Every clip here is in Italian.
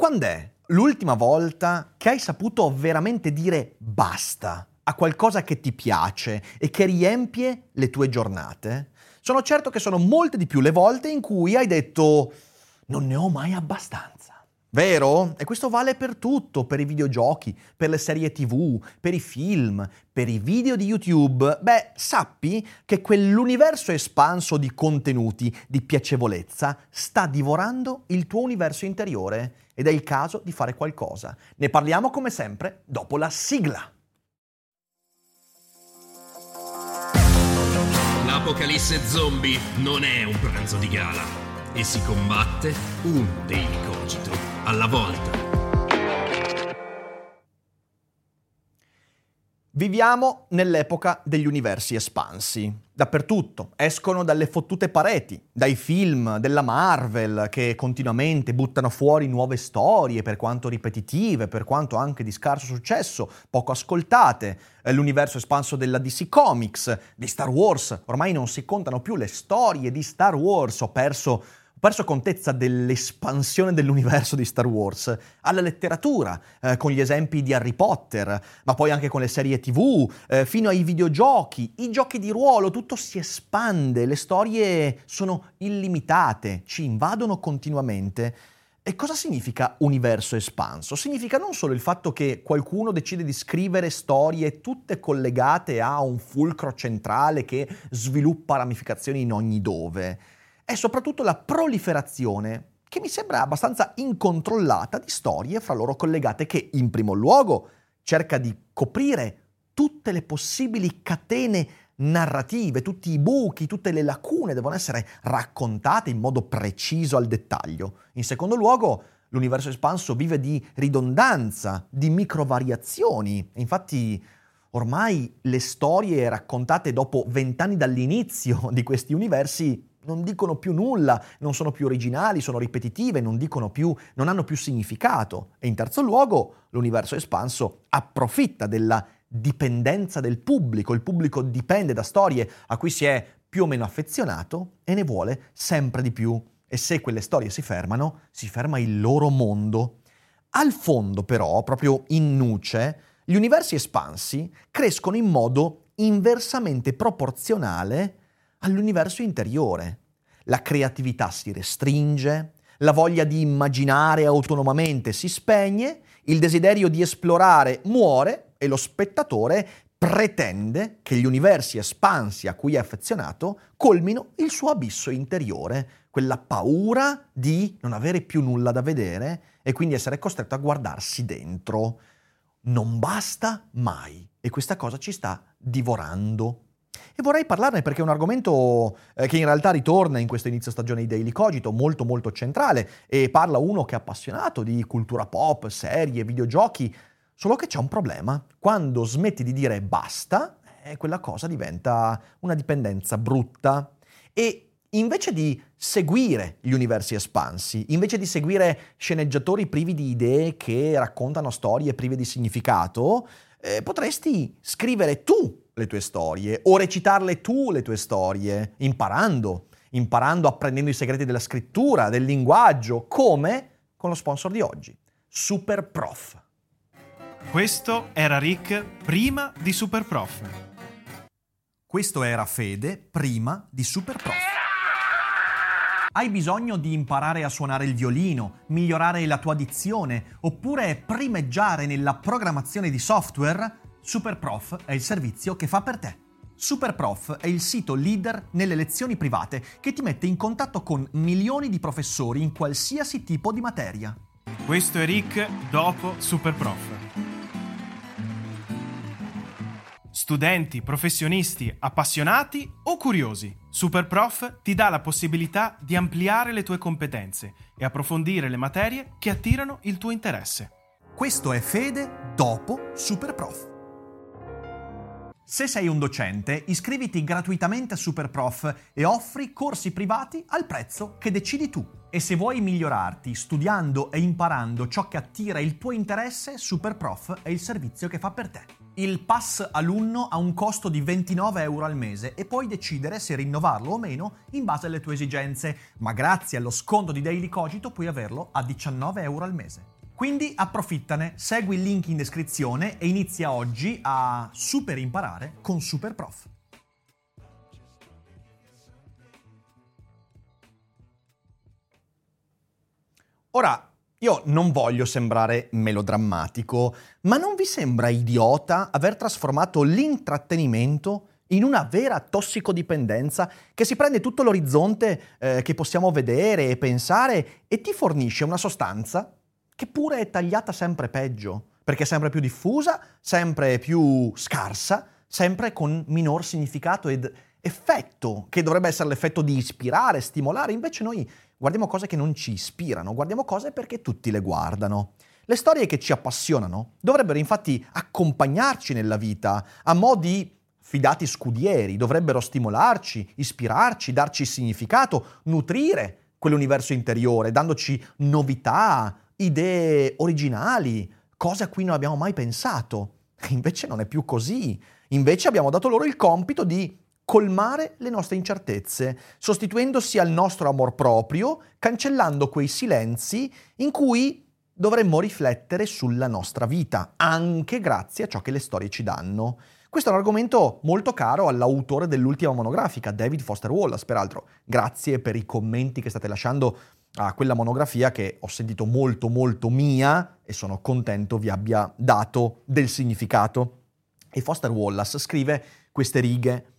Quando è l'ultima volta che hai saputo veramente dire basta a qualcosa che ti piace e che riempie le tue giornate? Sono certo che sono molte di più le volte in cui hai detto non ne ho mai abbastanza. Vero? E questo vale per tutto, per i videogiochi, per le serie tv, per i film, per i video di YouTube. Beh, sappi che quell'universo espanso di contenuti, di piacevolezza, sta divorando il tuo universo interiore ed è il caso di fare qualcosa. Ne parliamo come sempre dopo la sigla. L'apocalisse zombie non è un pranzo di gala e si combatte un daily cogito alla volta. Viviamo nell'epoca degli universi espansi. Dappertutto, escono dalle fottute pareti, dai film della Marvel che continuamente buttano fuori nuove storie, per quanto ripetitive, per quanto anche di scarso successo, poco ascoltate, eh, l'universo espanso della DC Comics, di Star Wars, ormai non si contano più le storie di Star Wars, ho perso perso contezza dell'espansione dell'universo di Star Wars, alla letteratura, eh, con gli esempi di Harry Potter, ma poi anche con le serie tv, eh, fino ai videogiochi, i giochi di ruolo, tutto si espande, le storie sono illimitate, ci invadono continuamente. E cosa significa universo espanso? Significa non solo il fatto che qualcuno decide di scrivere storie tutte collegate a un fulcro centrale che sviluppa ramificazioni in ogni dove, è soprattutto la proliferazione, che mi sembra abbastanza incontrollata, di storie fra loro collegate che, in primo luogo, cerca di coprire tutte le possibili catene narrative, tutti i buchi, tutte le lacune devono essere raccontate in modo preciso al dettaglio. In secondo luogo, l'universo espanso vive di ridondanza, di microvariazioni. Infatti, ormai le storie raccontate dopo vent'anni dall'inizio di questi universi non dicono più nulla, non sono più originali, sono ripetitive, non, più, non hanno più significato. E in terzo luogo, l'universo espanso approfitta della dipendenza del pubblico, il pubblico dipende da storie a cui si è più o meno affezionato e ne vuole sempre di più. E se quelle storie si fermano, si ferma il loro mondo. Al fondo però, proprio in nuce, gli universi espansi crescono in modo inversamente proporzionale all'universo interiore. La creatività si restringe, la voglia di immaginare autonomamente si spegne, il desiderio di esplorare muore e lo spettatore pretende che gli universi espansi a cui è affezionato colmino il suo abisso interiore, quella paura di non avere più nulla da vedere e quindi essere costretto a guardarsi dentro. Non basta mai e questa cosa ci sta divorando e vorrei parlarne perché è un argomento eh, che in realtà ritorna in questo inizio stagione di Daily Cogito, molto molto centrale, e parla uno che è appassionato di cultura pop, serie, videogiochi, solo che c'è un problema. Quando smetti di dire basta, eh, quella cosa diventa una dipendenza brutta. E invece di seguire gli universi espansi, invece di seguire sceneggiatori privi di idee che raccontano storie prive di significato, eh, potresti scrivere tu le tue storie o recitarle tu le tue storie, imparando, imparando, apprendendo i segreti della scrittura, del linguaggio, come con lo sponsor di oggi, Super Prof. Questo era Rick prima di Super Prof. Questo era Fede prima di Super Prof. Hai bisogno di imparare a suonare il violino, migliorare la tua dizione oppure primeggiare nella programmazione di software? SuperProf è il servizio che fa per te. SuperProf è il sito leader nelle lezioni private che ti mette in contatto con milioni di professori in qualsiasi tipo di materia. Questo è Rick dopo SuperProf. Studenti, professionisti, appassionati o curiosi, SuperProf ti dà la possibilità di ampliare le tue competenze e approfondire le materie che attirano il tuo interesse. Questo è Fede dopo SuperProf. Se sei un docente, iscriviti gratuitamente a SuperProf e offri corsi privati al prezzo che decidi tu. E se vuoi migliorarti studiando e imparando ciò che attira il tuo interesse, Superprof è il servizio che fa per te. Il pass alunno ha un costo di 29 euro al mese e puoi decidere se rinnovarlo o meno in base alle tue esigenze, ma grazie allo sconto di Daily Cogito puoi averlo a 19 euro al mese. Quindi approfittane, segui il link in descrizione e inizia oggi a super imparare con Superprof. Ora, io non voglio sembrare melodrammatico, ma non vi sembra idiota aver trasformato l'intrattenimento in una vera tossicodipendenza che si prende tutto l'orizzonte eh, che possiamo vedere e pensare e ti fornisce una sostanza che pure è tagliata sempre peggio, perché è sempre più diffusa, sempre più scarsa, sempre con minor significato ed effetto, che dovrebbe essere l'effetto di ispirare, stimolare, invece noi guardiamo cose che non ci ispirano, guardiamo cose perché tutti le guardano. Le storie che ci appassionano dovrebbero infatti accompagnarci nella vita a mo' di fidati scudieri, dovrebbero stimolarci, ispirarci, darci significato, nutrire quell'universo interiore, dandoci novità, idee originali, cose a cui non abbiamo mai pensato. Invece non è più così. Invece abbiamo dato loro il compito di colmare le nostre incertezze, sostituendosi al nostro amor proprio, cancellando quei silenzi in cui dovremmo riflettere sulla nostra vita, anche grazie a ciò che le storie ci danno. Questo è un argomento molto caro all'autore dell'ultima monografica, David Foster Wallace, peraltro. Grazie per i commenti che state lasciando a quella monografia che ho sentito molto molto mia e sono contento vi abbia dato del significato. E Foster Wallace scrive queste righe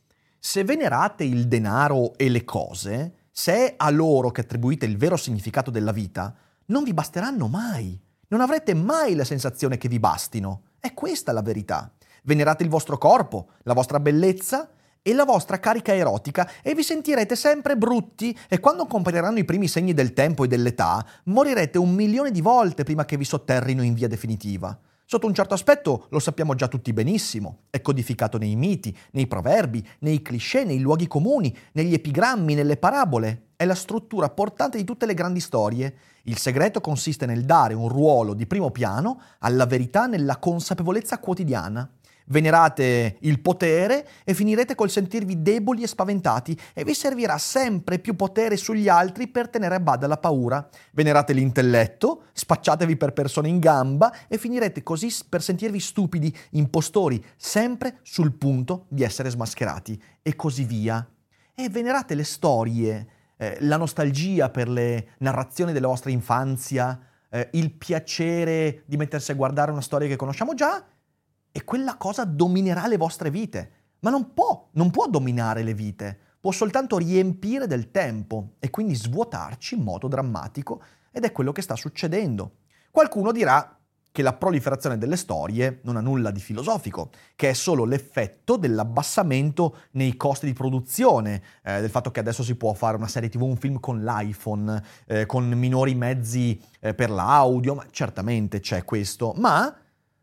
se venerate il denaro e le cose, se è a loro che attribuite il vero significato della vita, non vi basteranno mai. Non avrete mai la sensazione che vi bastino. È questa la verità. Venerate il vostro corpo, la vostra bellezza e la vostra carica erotica e vi sentirete sempre brutti e quando compariranno i primi segni del tempo e dell'età, morirete un milione di volte prima che vi sotterrino in via definitiva. Sotto un certo aspetto lo sappiamo già tutti benissimo, è codificato nei miti, nei proverbi, nei cliché, nei luoghi comuni, negli epigrammi, nelle parabole. È la struttura portante di tutte le grandi storie. Il segreto consiste nel dare un ruolo di primo piano alla verità nella consapevolezza quotidiana. Venerate il potere e finirete col sentirvi deboli e spaventati e vi servirà sempre più potere sugli altri per tenere a bada la paura. Venerate l'intelletto, spacciatevi per persone in gamba e finirete così per sentirvi stupidi, impostori, sempre sul punto di essere smascherati e così via. E venerate le storie, eh, la nostalgia per le narrazioni della vostra infanzia, eh, il piacere di mettersi a guardare una storia che conosciamo già e quella cosa dominerà le vostre vite. Ma non può, non può dominare le vite, può soltanto riempire del tempo e quindi svuotarci in modo drammatico ed è quello che sta succedendo. Qualcuno dirà che la proliferazione delle storie non ha nulla di filosofico, che è solo l'effetto dell'abbassamento nei costi di produzione, eh, del fatto che adesso si può fare una serie tv, un film con l'iPhone, eh, con minori mezzi eh, per l'audio, ma certamente c'è questo, ma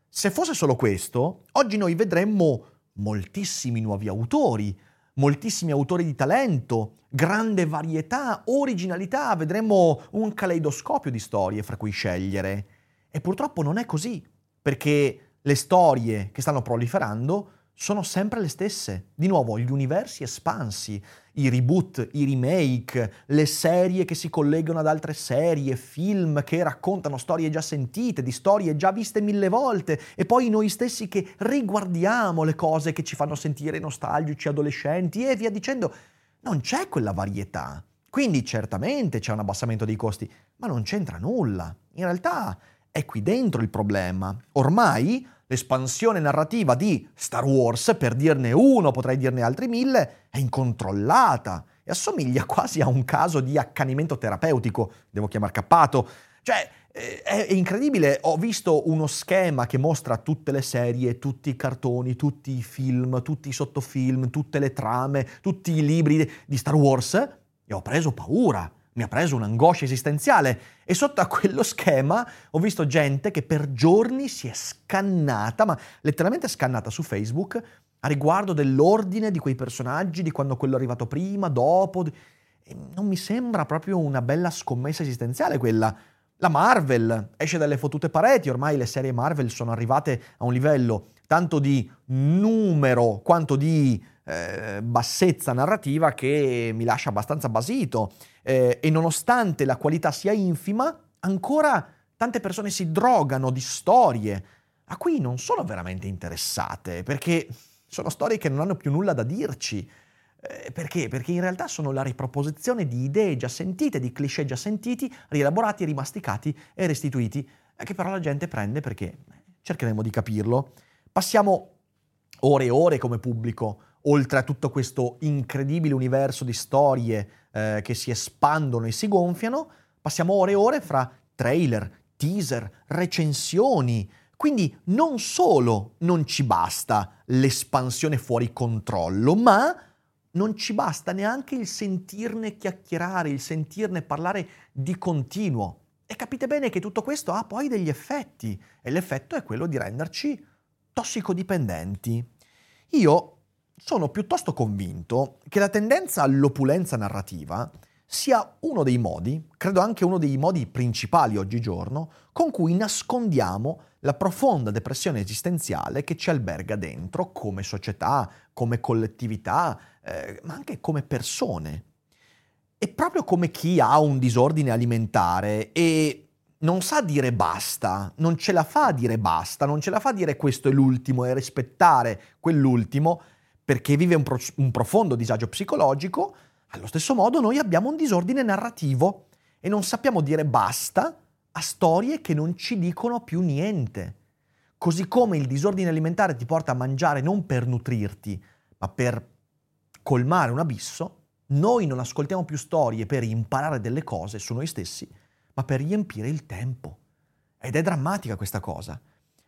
se fosse solo questo, oggi noi vedremmo moltissimi nuovi autori, moltissimi autori di talento, grande varietà, originalità, vedremmo un caleidoscopio di storie fra cui scegliere. E purtroppo non è così, perché le storie che stanno proliferando sono sempre le stesse. Di nuovo, gli universi espansi, i reboot, i remake, le serie che si collegano ad altre serie, film che raccontano storie già sentite, di storie già viste mille volte, e poi noi stessi che riguardiamo le cose che ci fanno sentire nostalgici, adolescenti e via dicendo. Non c'è quella varietà. Quindi certamente c'è un abbassamento dei costi, ma non c'entra nulla. In realtà è qui dentro il problema. Ormai l'espansione narrativa di Star Wars, per dirne uno, potrei dirne altri mille, è incontrollata e assomiglia quasi a un caso di accanimento terapeutico, devo chiamare cappato. Cioè, eh, è incredibile, ho visto uno schema che mostra tutte le serie, tutti i cartoni, tutti i film, tutti i sottofilm, tutte le trame, tutti i libri di Star Wars e ho preso paura mi ha preso un'angoscia esistenziale e sotto a quello schema ho visto gente che per giorni si è scannata, ma letteralmente scannata su Facebook a riguardo dell'ordine di quei personaggi, di quando quello è arrivato prima, dopo. non mi sembra proprio una bella scommessa esistenziale quella. La Marvel esce dalle fottute pareti, ormai le serie Marvel sono arrivate a un livello tanto di numero quanto di eh, bassezza narrativa che mi lascia abbastanza basito eh, e nonostante la qualità sia infima, ancora tante persone si drogano di storie a cui non sono veramente interessate, perché sono storie che non hanno più nulla da dirci. Eh, perché? Perché in realtà sono la riproposizione di idee già sentite, di cliché già sentiti, rielaborati, rimasticati e restituiti, eh, che però la gente prende perché cercheremo di capirlo. Passiamo ore e ore come pubblico, oltre a tutto questo incredibile universo di storie eh, che si espandono e si gonfiano, passiamo ore e ore fra trailer, teaser, recensioni, quindi non solo non ci basta l'espansione fuori controllo, ma non ci basta neanche il sentirne chiacchierare, il sentirne parlare di continuo. E capite bene che tutto questo ha poi degli effetti e l'effetto è quello di renderci tossicodipendenti. Io sono piuttosto convinto che la tendenza all'opulenza narrativa sia uno dei modi, credo anche uno dei modi principali oggigiorno, con cui nascondiamo la profonda depressione esistenziale che ci alberga dentro come società, come collettività, eh, ma anche come persone. E proprio come chi ha un disordine alimentare e non sa dire basta, non ce la fa a dire basta, non ce la fa a dire questo è l'ultimo e rispettare quell'ultimo perché vive un, pro- un profondo disagio psicologico, allo stesso modo noi abbiamo un disordine narrativo e non sappiamo dire basta a storie che non ci dicono più niente. Così come il disordine alimentare ti porta a mangiare non per nutrirti, ma per colmare un abisso, noi non ascoltiamo più storie per imparare delle cose su noi stessi, ma per riempire il tempo. Ed è drammatica questa cosa.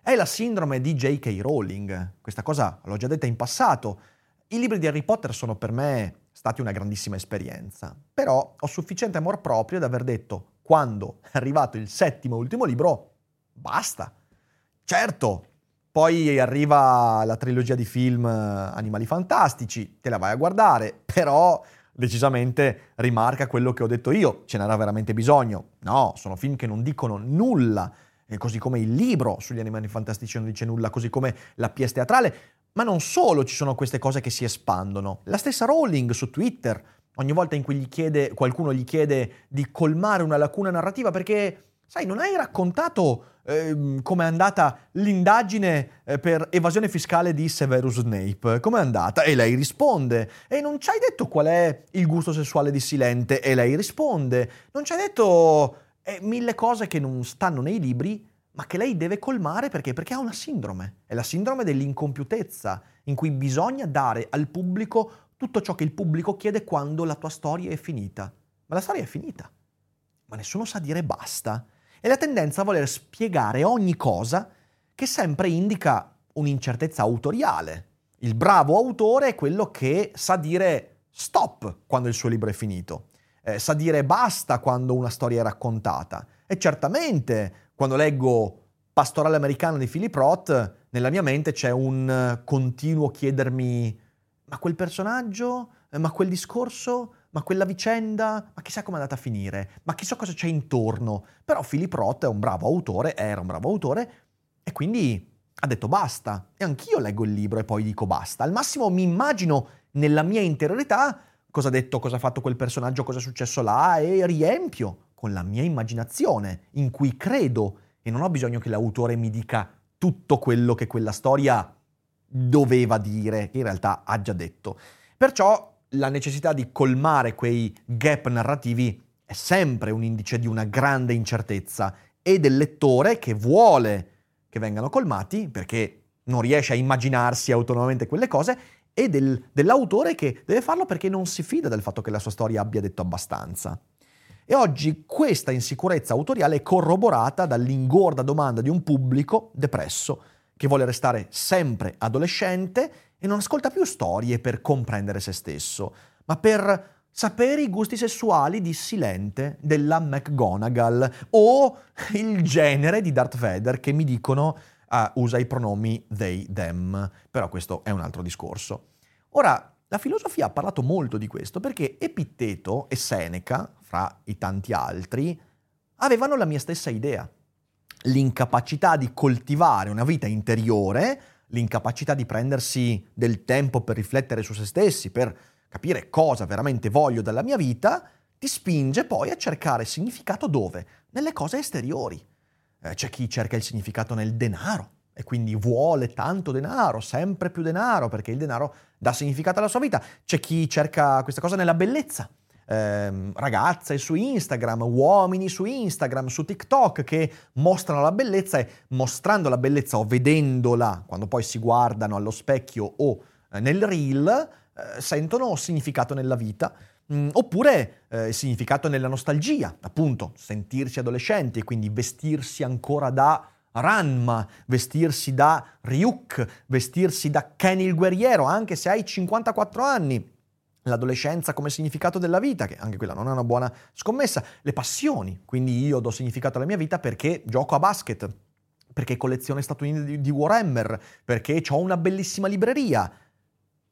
È la sindrome di J.K. Rowling. Questa cosa l'ho già detta in passato. I libri di Harry Potter sono per me stati una grandissima esperienza, però ho sufficiente amor proprio da aver detto, quando è arrivato il settimo e ultimo libro, basta. Certo, poi arriva la trilogia di film Animali Fantastici, te la vai a guardare, però decisamente rimarca quello che ho detto io, ce n'era veramente bisogno. No, sono film che non dicono nulla, così come il libro sugli Animali Fantastici non dice nulla, così come la pièce teatrale ma non solo ci sono queste cose che si espandono. La stessa Rowling su Twitter, ogni volta in cui gli chiede, qualcuno gli chiede di colmare una lacuna narrativa perché, sai, non hai raccontato eh, com'è andata l'indagine eh, per evasione fiscale di Severus Snape. Com'è andata? E lei risponde. E non ci hai detto qual è il gusto sessuale di Silente? E lei risponde. Non ci hai detto eh, mille cose che non stanno nei libri ma che lei deve colmare perché? Perché ha una sindrome, è la sindrome dell'incompiutezza, in cui bisogna dare al pubblico tutto ciò che il pubblico chiede quando la tua storia è finita. Ma la storia è finita, ma nessuno sa dire basta. E la tendenza a voler spiegare ogni cosa che sempre indica un'incertezza autoriale. Il bravo autore è quello che sa dire stop quando il suo libro è finito, eh, sa dire basta quando una storia è raccontata. E certamente quando leggo Pastorale americano di Philip Roth, nella mia mente c'è un eh, continuo chiedermi ma quel personaggio, eh, ma quel discorso, ma quella vicenda, ma chissà come è andata a finire, ma chissà cosa c'è intorno. Però Philip Roth è un bravo autore, era un bravo autore, e quindi ha detto basta. E anch'io leggo il libro e poi dico basta. Al massimo mi immagino nella mia interiorità cosa ha detto, cosa ha fatto quel personaggio, cosa è successo là e riempio con la mia immaginazione, in cui credo e non ho bisogno che l'autore mi dica tutto quello che quella storia doveva dire, che in realtà ha già detto. Perciò la necessità di colmare quei gap narrativi è sempre un indice di una grande incertezza e del lettore che vuole che vengano colmati perché non riesce a immaginarsi autonomamente quelle cose e del, dell'autore che deve farlo perché non si fida del fatto che la sua storia abbia detto abbastanza. E oggi questa insicurezza autoriale è corroborata dall'ingorda domanda di un pubblico depresso che vuole restare sempre adolescente e non ascolta più storie per comprendere se stesso, ma per sapere i gusti sessuali di Silente della McGonagall o il genere di Darth Vader che mi dicono uh, usa i pronomi they, them, però questo è un altro discorso. Ora, la filosofia ha parlato molto di questo perché Epitteto e Seneca, fra i tanti altri, avevano la mia stessa idea. L'incapacità di coltivare una vita interiore, l'incapacità di prendersi del tempo per riflettere su se stessi, per capire cosa veramente voglio dalla mia vita, ti spinge poi a cercare significato dove? Nelle cose esteriori. Eh, c'è chi cerca il significato nel denaro, e quindi vuole tanto denaro, sempre più denaro, perché il denaro dà significato alla sua vita. C'è chi cerca questa cosa nella bellezza. Eh, ragazze su Instagram, uomini su Instagram, su TikTok che mostrano la bellezza e mostrando la bellezza o vedendola quando poi si guardano allo specchio o eh, nel reel eh, sentono significato nella vita. Mm, oppure eh, significato nella nostalgia, appunto, sentirsi adolescenti e quindi vestirsi ancora da Ranma, vestirsi da Ryuk, vestirsi da Kenny il guerriero, anche se hai 54 anni. L'adolescenza come significato della vita, che anche quella non è una buona scommessa. Le passioni, quindi io do significato alla mia vita perché gioco a basket, perché colleziono statuine di, di Warhammer, perché ho una bellissima libreria.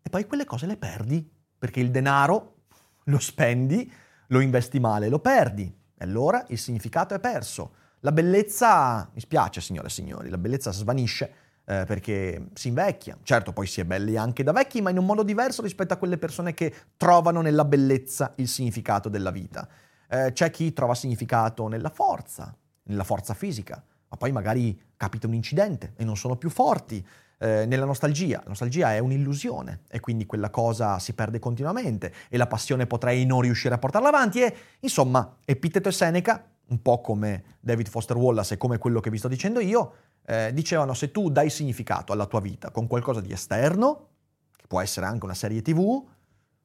E poi quelle cose le perdi, perché il denaro lo spendi, lo investi male, lo perdi. E allora il significato è perso. La bellezza, mi spiace signore e signori, la bellezza svanisce eh, perché si invecchia. Certo, poi si è belli anche da vecchi, ma in un modo diverso rispetto a quelle persone che trovano nella bellezza il significato della vita. Eh, c'è chi trova significato nella forza, nella forza fisica, ma poi magari capita un incidente e non sono più forti. Eh, nella nostalgia, la nostalgia è un'illusione e quindi quella cosa si perde continuamente e la passione potrei non riuscire a portarla avanti e insomma Epiteto e Seneca un po' come David Foster Wallace e come quello che vi sto dicendo io, eh, dicevano se tu dai significato alla tua vita con qualcosa di esterno, che può essere anche una serie tv,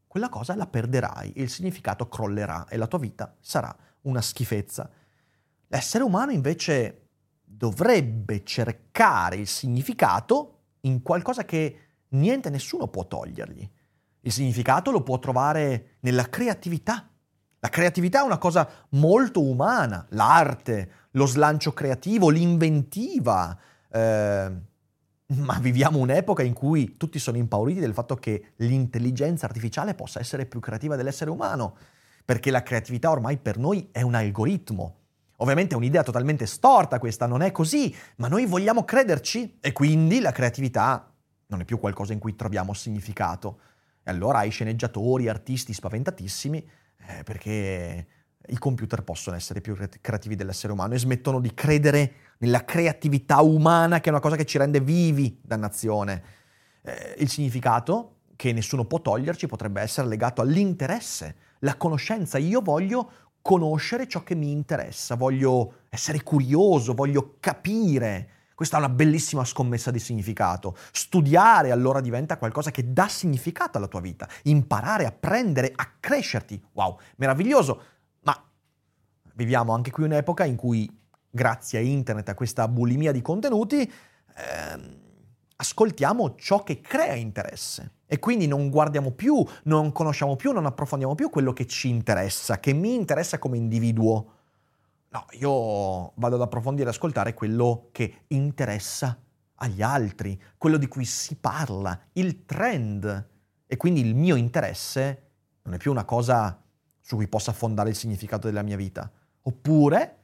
quella cosa la perderai, il significato crollerà e la tua vita sarà una schifezza. L'essere umano invece dovrebbe cercare il significato in qualcosa che niente, nessuno può togliergli. Il significato lo può trovare nella creatività, la creatività è una cosa molto umana, l'arte, lo slancio creativo, l'inventiva. Eh, ma viviamo un'epoca in cui tutti sono impauriti del fatto che l'intelligenza artificiale possa essere più creativa dell'essere umano, perché la creatività ormai per noi è un algoritmo. Ovviamente è un'idea totalmente storta questa, non è così, ma noi vogliamo crederci e quindi la creatività non è più qualcosa in cui troviamo significato. E allora hai sceneggiatori, artisti spaventatissimi eh, perché i computer possono essere più creativi dell'essere umano e smettono di credere nella creatività umana che è una cosa che ci rende vivi, dannazione. Eh, il significato che nessuno può toglierci potrebbe essere legato all'interesse, la conoscenza. Io voglio conoscere ciò che mi interessa, voglio essere curioso, voglio capire. Questa è una bellissima scommessa di significato. Studiare allora diventa qualcosa che dà significato alla tua vita. Imparare, apprendere, a crescerti. Wow, meraviglioso. Ma viviamo anche qui un'epoca in cui, grazie a internet, a questa bulimia di contenuti, ehm, ascoltiamo ciò che crea interesse. E quindi non guardiamo più, non conosciamo più, non approfondiamo più quello che ci interessa, che mi interessa come individuo. No, io vado ad approfondire e ascoltare quello che interessa agli altri, quello di cui si parla, il trend. E quindi il mio interesse non è più una cosa su cui possa fondare il significato della mia vita. Oppure,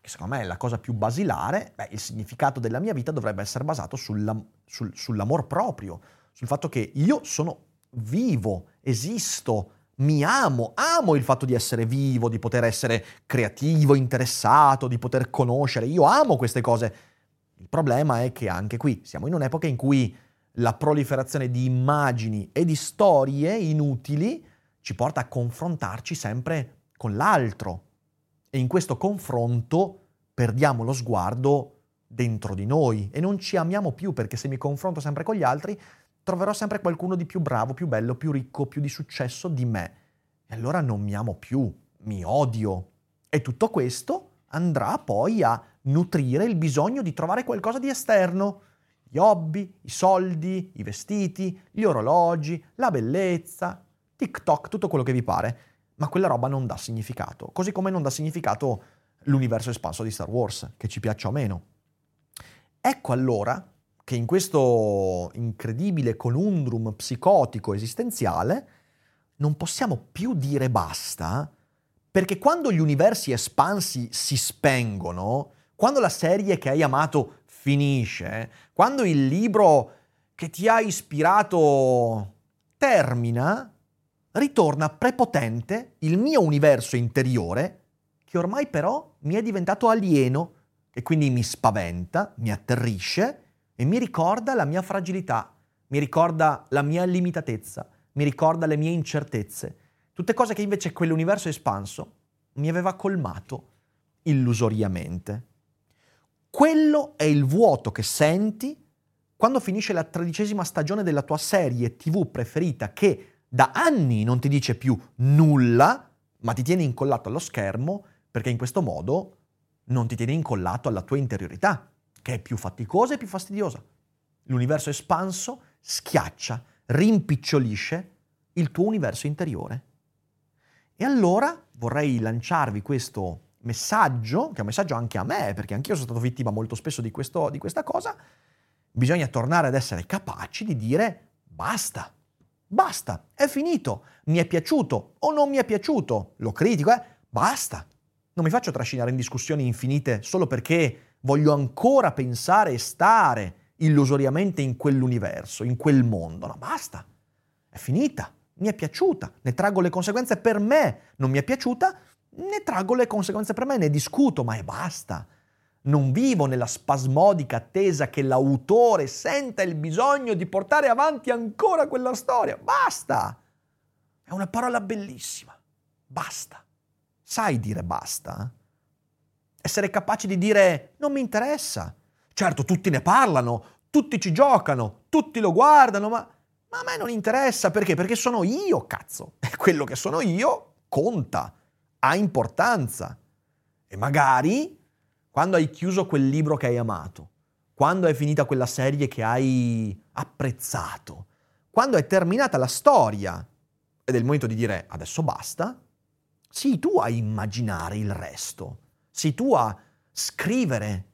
che secondo me è la cosa più basilare, beh, il significato della mia vita dovrebbe essere basato sulla, sul, sull'amor proprio, sul fatto che io sono vivo, esisto, mi amo, amo il fatto di essere vivo, di poter essere creativo, interessato, di poter conoscere, io amo queste cose. Il problema è che anche qui siamo in un'epoca in cui la proliferazione di immagini e di storie inutili ci porta a confrontarci sempre con l'altro e in questo confronto perdiamo lo sguardo dentro di noi e non ci amiamo più perché se mi confronto sempre con gli altri troverò sempre qualcuno di più bravo, più bello, più ricco, più di successo di me. E allora non mi amo più, mi odio. E tutto questo andrà poi a nutrire il bisogno di trovare qualcosa di esterno. Gli hobby, i soldi, i vestiti, gli orologi, la bellezza, TikTok, tutto quello che vi pare. Ma quella roba non dà significato, così come non dà significato l'universo espanso di Star Wars, che ci piaccia o meno. Ecco allora che in questo incredibile conundrum psicotico esistenziale non possiamo più dire basta, perché quando gli universi espansi si spengono, quando la serie che hai amato finisce, quando il libro che ti ha ispirato termina, ritorna prepotente il mio universo interiore, che ormai però mi è diventato alieno e quindi mi spaventa, mi atterrisce e mi ricorda la mia fragilità, mi ricorda la mia limitatezza, mi ricorda le mie incertezze, tutte cose che invece quell'universo espanso mi aveva colmato illusoriamente. Quello è il vuoto che senti quando finisce la tredicesima stagione della tua serie TV preferita che da anni non ti dice più nulla, ma ti tiene incollato allo schermo perché in questo modo non ti tiene incollato alla tua interiorità, che è più faticosa e più fastidiosa. L'universo espanso schiaccia, rimpicciolisce il tuo universo interiore. E allora vorrei lanciarvi questo messaggio, che è un messaggio anche a me, perché anch'io sono stato vittima molto spesso di, questo, di questa cosa, bisogna tornare ad essere capaci di dire basta, basta, è finito, mi è piaciuto o non mi è piaciuto, lo critico, eh, basta. Non mi faccio trascinare in discussioni infinite solo perché voglio ancora pensare e stare illusoriamente in quell'universo, in quel mondo. No, basta, è finita, mi è piaciuta, ne traggo le conseguenze per me, non mi è piaciuta, ne traggo le conseguenze per me, ne discuto, ma e basta. Non vivo nella spasmodica attesa che l'autore senta il bisogno di portare avanti ancora quella storia. Basta! È una parola bellissima. Basta. Sai dire basta? Essere capaci di dire non mi interessa. Certo, tutti ne parlano, tutti ci giocano, tutti lo guardano, ma, ma a me non interessa perché? Perché sono io, cazzo. E quello che sono io conta, ha importanza. E magari quando hai chiuso quel libro che hai amato, quando è finita quella serie che hai apprezzato, quando è terminata la storia ed è il momento di dire adesso basta, Sii tu a immaginare il resto, sii tu a scrivere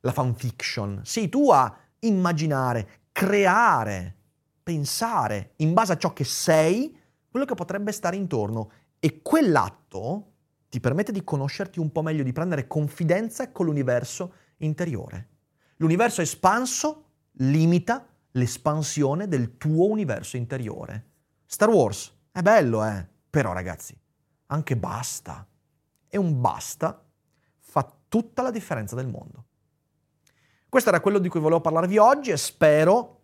la fanfiction, sii tu a immaginare, creare, pensare in base a ciò che sei, quello che potrebbe stare intorno. E quell'atto ti permette di conoscerti un po' meglio, di prendere confidenza con l'universo interiore. L'universo espanso limita l'espansione del tuo universo interiore. Star Wars è bello, eh? Però ragazzi, anche basta. E un basta tutta la differenza del mondo. Questo era quello di cui volevo parlarvi oggi e spero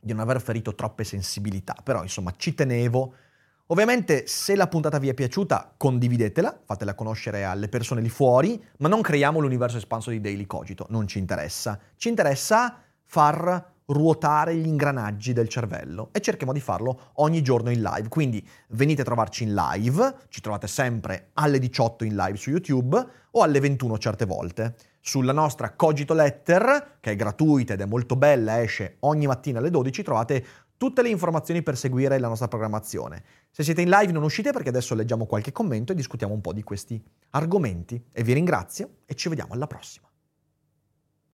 di non aver ferito troppe sensibilità, però insomma ci tenevo. Ovviamente se la puntata vi è piaciuta condividetela, fatela conoscere alle persone lì fuori, ma non creiamo l'universo espanso di Daily Cogito, non ci interessa. Ci interessa far ruotare gli ingranaggi del cervello e cerchiamo di farlo ogni giorno in live. Quindi venite a trovarci in live, ci trovate sempre alle 18 in live su YouTube o alle 21 certe volte. Sulla nostra Cogito Letter, che è gratuita ed è molto bella, esce ogni mattina alle 12, trovate tutte le informazioni per seguire la nostra programmazione. Se siete in live non uscite perché adesso leggiamo qualche commento e discutiamo un po' di questi argomenti. E vi ringrazio e ci vediamo alla prossima.